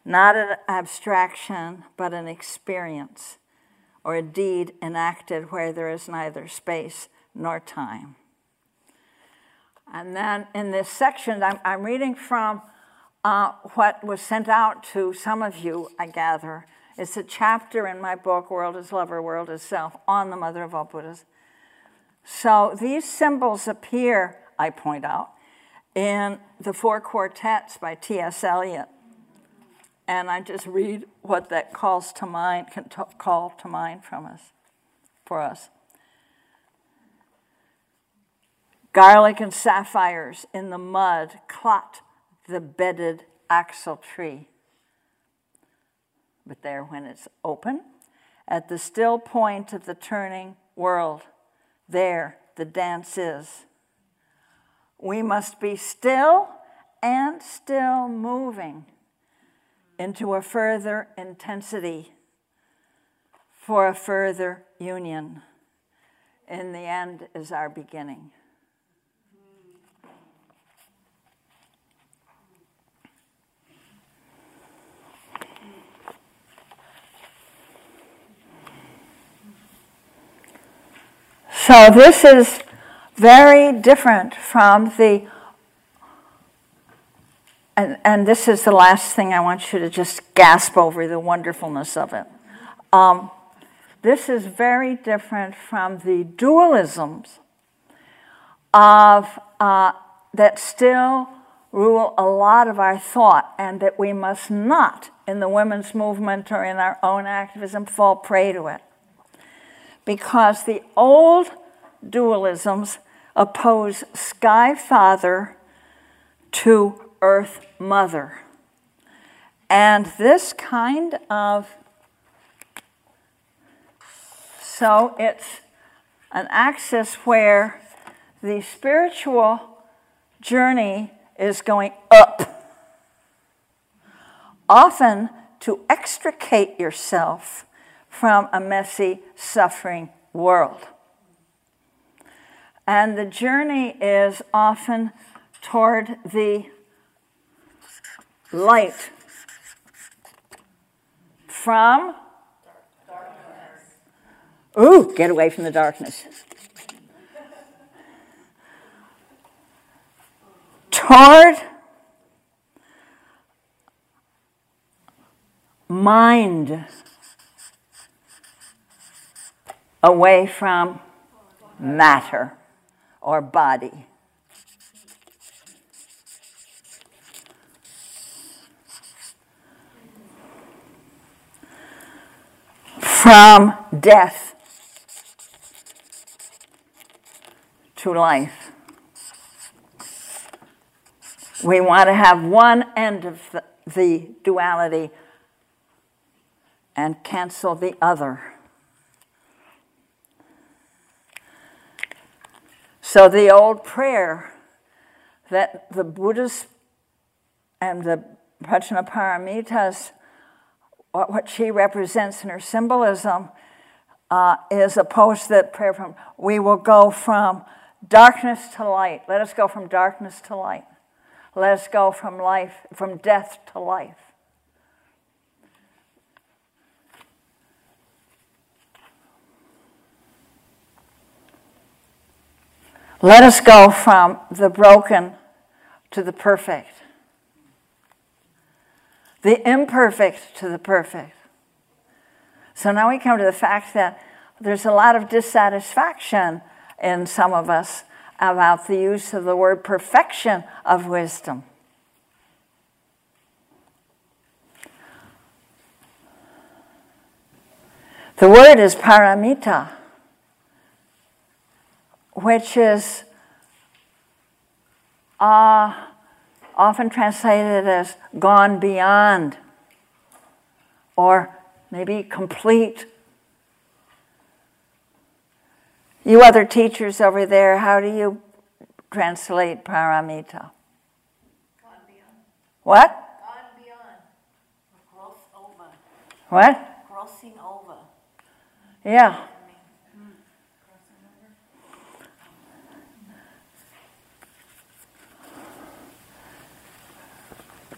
not an abstraction, but an experience, or a deed enacted where there is neither space nor time. And then in this section, I'm, I'm reading from uh, what was sent out to some of you, I gather. is a chapter in my book, World as Lover, World as Self, on the Mother of all Buddhas. So these symbols appear, I point out, in the four quartets by T.S. Eliot. And I just read what that calls to mind, can t- call to mind from us, for us. Garlic and sapphires in the mud clot the bedded axle tree. But there, when it's open, at the still point of the turning world, there the dance is. We must be still and still moving into a further intensity for a further union. In the end is our beginning. So this is very different from the, and, and this is the last thing I want you to just gasp over the wonderfulness of it. Um, this is very different from the dualisms of uh, that still rule a lot of our thought, and that we must not, in the women's movement or in our own activism, fall prey to it because the old dualisms oppose sky father to earth mother. And this kind of, so it's an axis where the spiritual journey is going up. Often to extricate yourself from a messy, suffering world. And the journey is often toward the light from darkness. Ooh, get away from the darkness. Toward mind away from matter or body. From death to life. We want to have one end of the, the duality and cancel the other. So the old prayer that the Buddhas and the Prajnaparamitas, what she represents in her symbolism, uh, is opposed to that prayer from we will go from darkness to light. Let us go from darkness to light. Let us go from life, from death to life. Let us go from the broken to the perfect, the imperfect to the perfect. So now we come to the fact that there's a lot of dissatisfaction in some of us about the use of the word perfection of wisdom. The word is paramita which is uh, often translated as gone beyond or maybe complete. You other teachers over there, how do you translate paramita? Gone beyond. What? Gone beyond. Gross over. What? Grossing over. Yeah.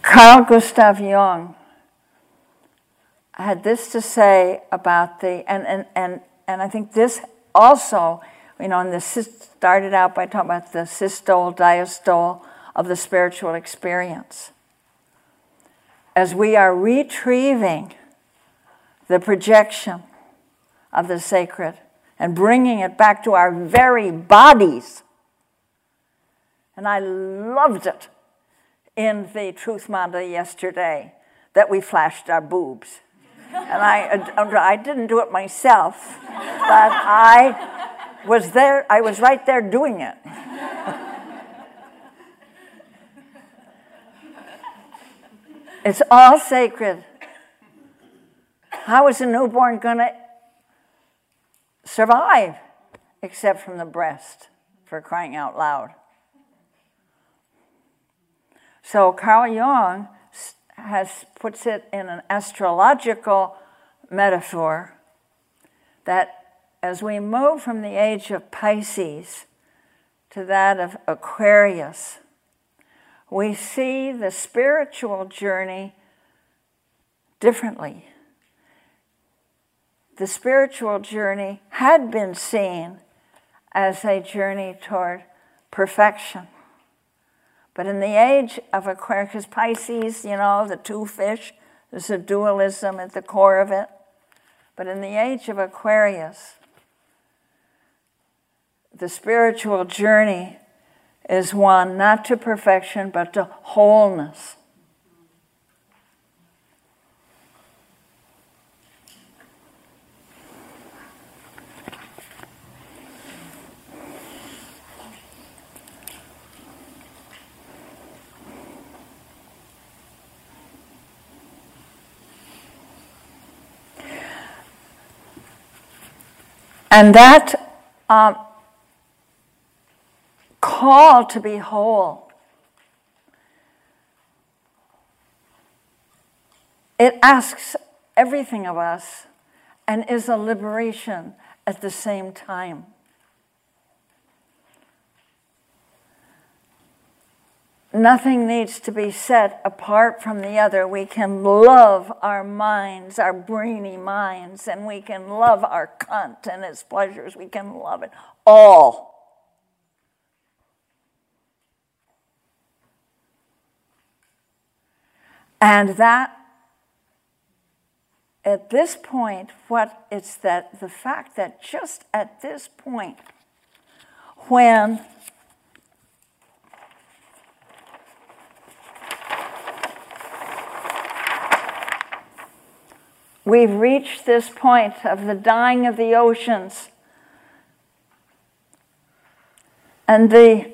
Carl Gustav Jung had this to say about the, and, and, and, and I think this also, you know, and this started out by talking about the systole, diastole of the spiritual experience. As we are retrieving the projection of the sacred and bringing it back to our very bodies. And I loved it in the Truth Mandala yesterday that we flashed our boobs. And I, I didn't do it myself, but I was there, I was right there doing it. it's all sacred. How is a newborn going to survive except from the breast for crying out loud? So Carl Jung has puts it in an astrological metaphor that as we move from the age of Pisces to that of Aquarius, we see the spiritual journey differently. The spiritual journey had been seen as a journey toward perfection. But in the age of Aquarius, Pisces, you know, the two fish, there's a dualism at the core of it. But in the age of Aquarius, the spiritual journey is one not to perfection, but to wholeness. And that um, call to be whole, it asks everything of us and is a liberation at the same time. Nothing needs to be set apart from the other. We can love our minds, our brainy minds, and we can love our cunt and its pleasures. We can love it all. And that, at this point, what it's that the fact that just at this point, when We've reached this point of the dying of the oceans and the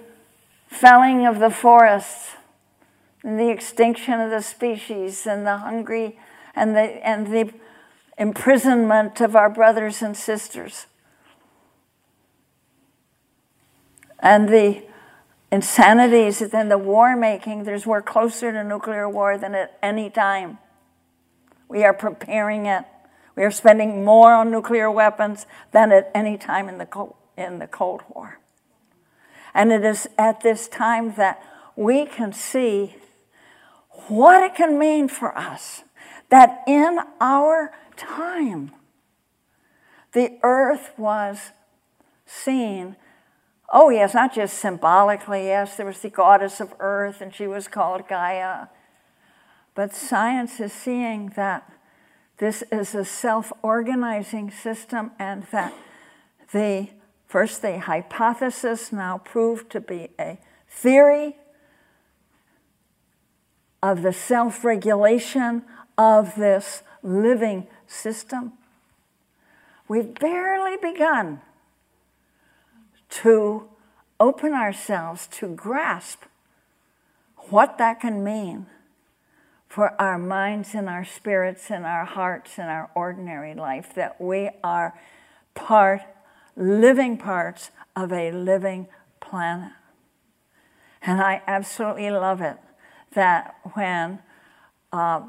felling of the forests and the extinction of the species and the hungry and the, and the imprisonment of our brothers and sisters and the insanities than the war making. There's we're closer to nuclear war than at any time. We are preparing it. We are spending more on nuclear weapons than at any time in the Cold, in the Cold War. And it is at this time that we can see what it can mean for us that in our time, the earth was seen. Oh, yes, not just symbolically. Yes, there was the goddess of earth, and she was called Gaia. But science is seeing that this is a self organizing system and that the first the hypothesis now proved to be a theory of the self regulation of this living system. We've barely begun to open ourselves to grasp what that can mean for our minds and our spirits and our hearts and our ordinary life, that we are part, living parts of a living planet. And I absolutely love it that when uh,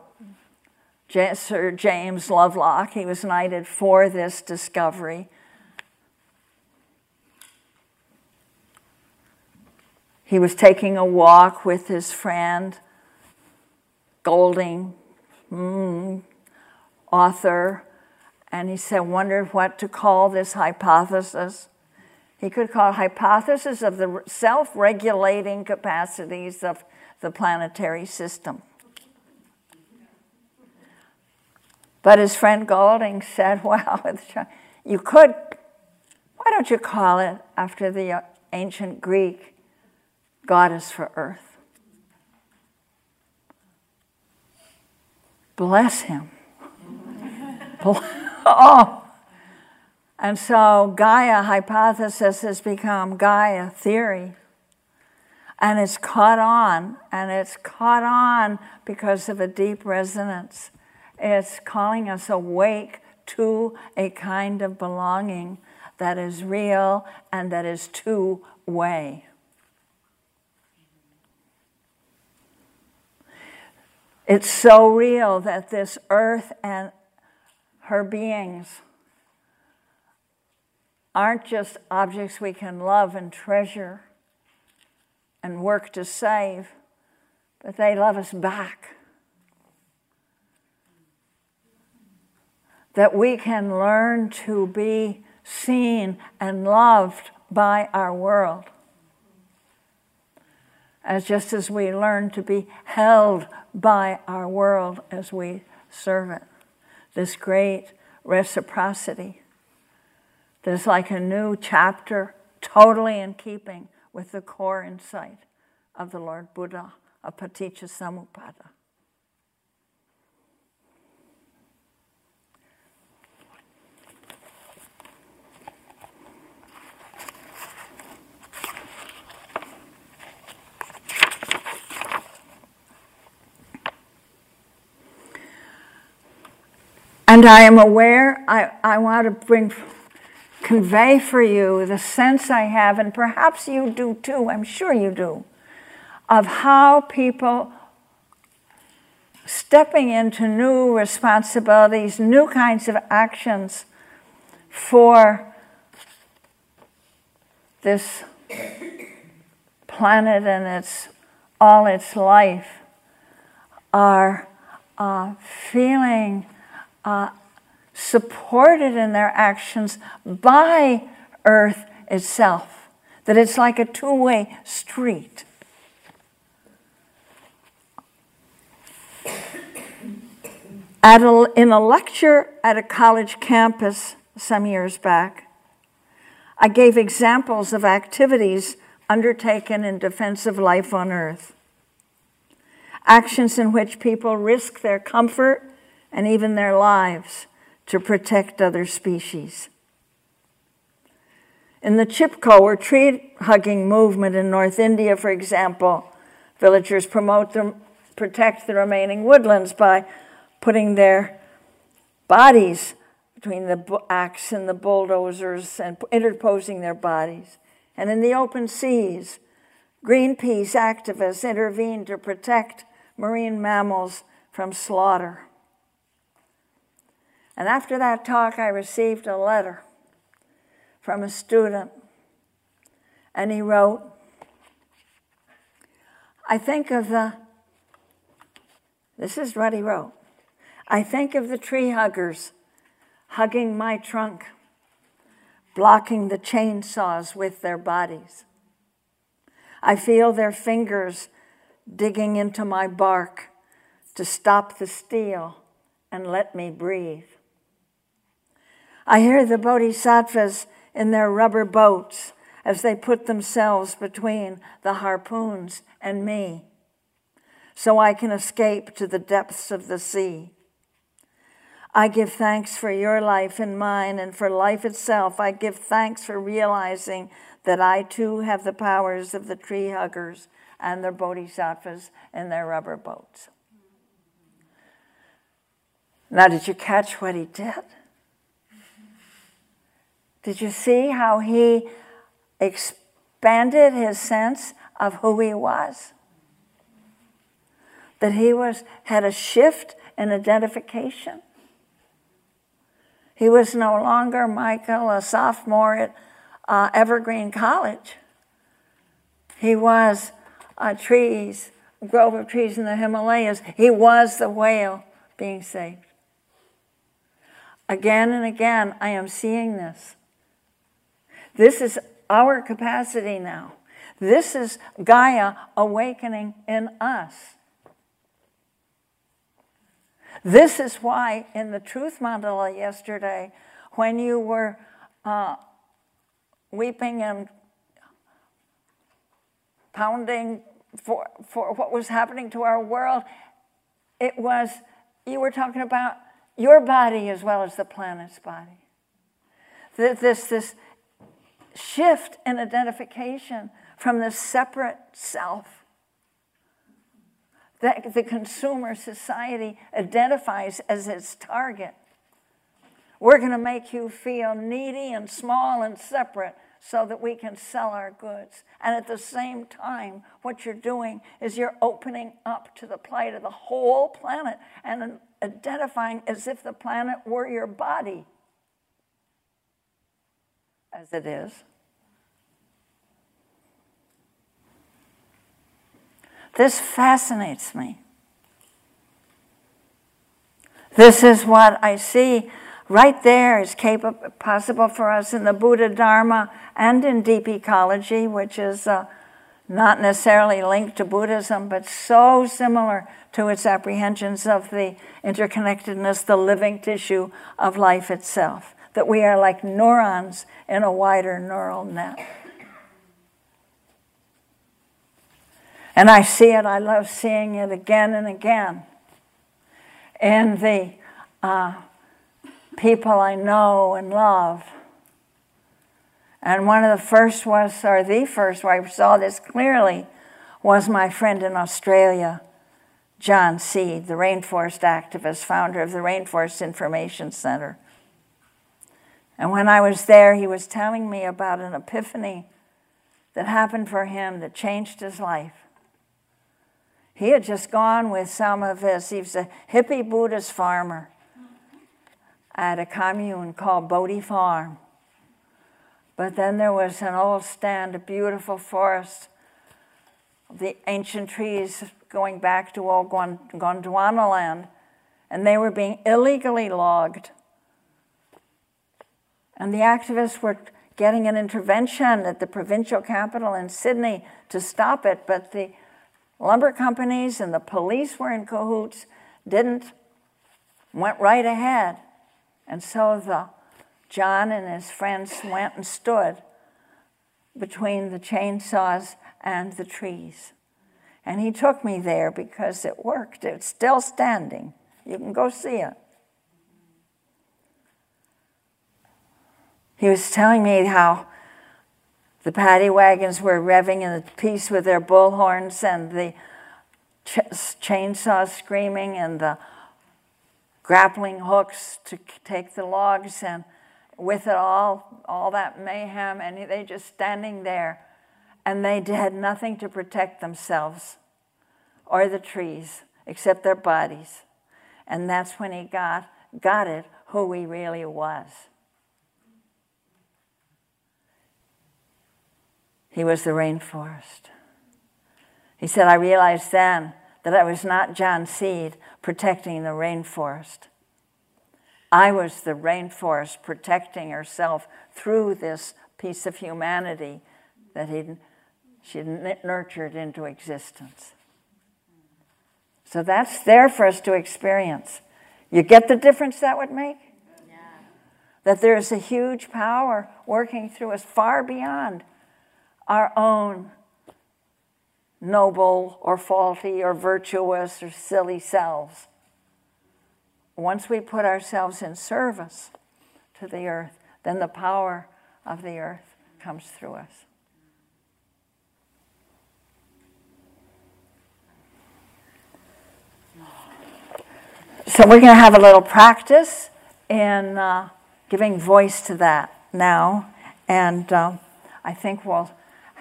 Sir James Lovelock, he was knighted for this discovery, he was taking a walk with his friend Golding, mm, author, and he said, wondered what to call this hypothesis. He could call it hypothesis of the self-regulating capacities of the planetary system. But his friend Golding said, well, you could, why don't you call it after the ancient Greek goddess for earth? Bless him. oh. And so Gaia hypothesis has become Gaia theory. And it's caught on, and it's caught on because of a deep resonance. It's calling us awake to a kind of belonging that is real and that is two way. It's so real that this earth and her beings aren't just objects we can love and treasure and work to save, but they love us back. That we can learn to be seen and loved by our world. As just as we learn to be held by our world as we serve it. This great reciprocity. There's like a new chapter, totally in keeping with the core insight of the Lord Buddha of Paticca Samuppada. And I am aware, I, I want to bring, convey for you the sense I have, and perhaps you do too, I'm sure you do, of how people stepping into new responsibilities, new kinds of actions for this planet and its all its life are uh, feeling uh, supported in their actions by earth itself, that it's like a two way street. At a, in a lecture at a college campus some years back, I gave examples of activities undertaken in defense of life on earth. Actions in which people risk their comfort and even their lives to protect other species. In the Chipko or tree hugging movement in North India, for example, villagers promote the, protect the remaining woodlands by putting their bodies between the axe and the bulldozers and interposing their bodies. And in the open seas, Greenpeace activists intervened to protect marine mammals from slaughter. And after that talk, I received a letter from a student, and he wrote, I think of the, this is what he wrote. I think of the tree huggers hugging my trunk, blocking the chainsaws with their bodies. I feel their fingers digging into my bark to stop the steel and let me breathe. I hear the bodhisattvas in their rubber boats as they put themselves between the harpoons and me so I can escape to the depths of the sea. I give thanks for your life and mine and for life itself. I give thanks for realizing that I too have the powers of the tree huggers and their bodhisattvas in their rubber boats. Now, did you catch what he did? Did you see how he expanded his sense of who he was? That he was had a shift in identification. He was no longer Michael, a sophomore at uh, Evergreen College. He was a trees, a grove of trees in the Himalayas. He was the whale being saved. Again and again, I am seeing this. This is our capacity now. This is Gaia awakening in us. This is why, in the truth mandala yesterday, when you were uh, weeping and pounding for, for what was happening to our world, it was, you were talking about your body as well as the planet's body. This, this shift in identification from the separate self that the consumer society identifies as its target. We're going to make you feel needy and small and separate so that we can sell our goods. And at the same time, what you're doing is you're opening up to the plight of the whole planet and identifying as if the planet were your body, as it is. This fascinates me. This is what I see right there is capable, possible for us in the Buddha Dharma and in deep ecology, which is uh, not necessarily linked to Buddhism, but so similar to its apprehensions of the interconnectedness, the living tissue of life itself, that we are like neurons in a wider neural net. And I see it, I love seeing it again and again. in the uh, people I know and love. And one of the first was, or the first where I saw this clearly, was my friend in Australia, John Seed, the rainforest activist, founder of the Rainforest Information Center. And when I was there, he was telling me about an epiphany that happened for him that changed his life. He had just gone with some of his, he was a hippie Buddhist farmer at a commune called Bodhi Farm. But then there was an old stand, a beautiful forest, the ancient trees going back to old Gondwana land, and they were being illegally logged. And the activists were getting an intervention at the provincial capital in Sydney to stop it, but the lumber companies and the police were in cahoots, didn't, went right ahead. And so the John and his friends went and stood between the chainsaws and the trees. And he took me there because it worked. It's still standing. You can go see it. He was telling me how the paddy wagons were revving in the piece with their bullhorns and the ch- chainsaws screaming and the grappling hooks to take the logs and with it all, all that mayhem, and they just standing there. and they had nothing to protect themselves or the trees except their bodies. And that's when he got, got it who he really was. He was the rainforest. He said, I realized then that I was not John Seed protecting the rainforest. I was the rainforest protecting herself through this piece of humanity that he'd, she'd nurtured into existence. So that's there for us to experience. You get the difference that would make? Yeah. That there's a huge power working through us far beyond our own noble or faulty or virtuous or silly selves. Once we put ourselves in service to the earth, then the power of the earth comes through us. So we're going to have a little practice in uh, giving voice to that now, and um, I think we'll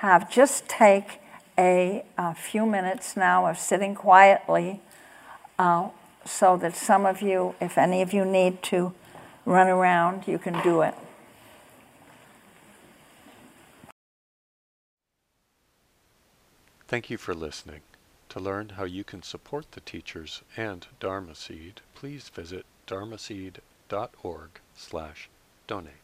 have just take a, a few minutes now of sitting quietly, uh, so that some of you, if any of you need to run around, you can do it. Thank you for listening. To learn how you can support the teachers and Dharma Seed, please visit dharmaseed.org slash donate.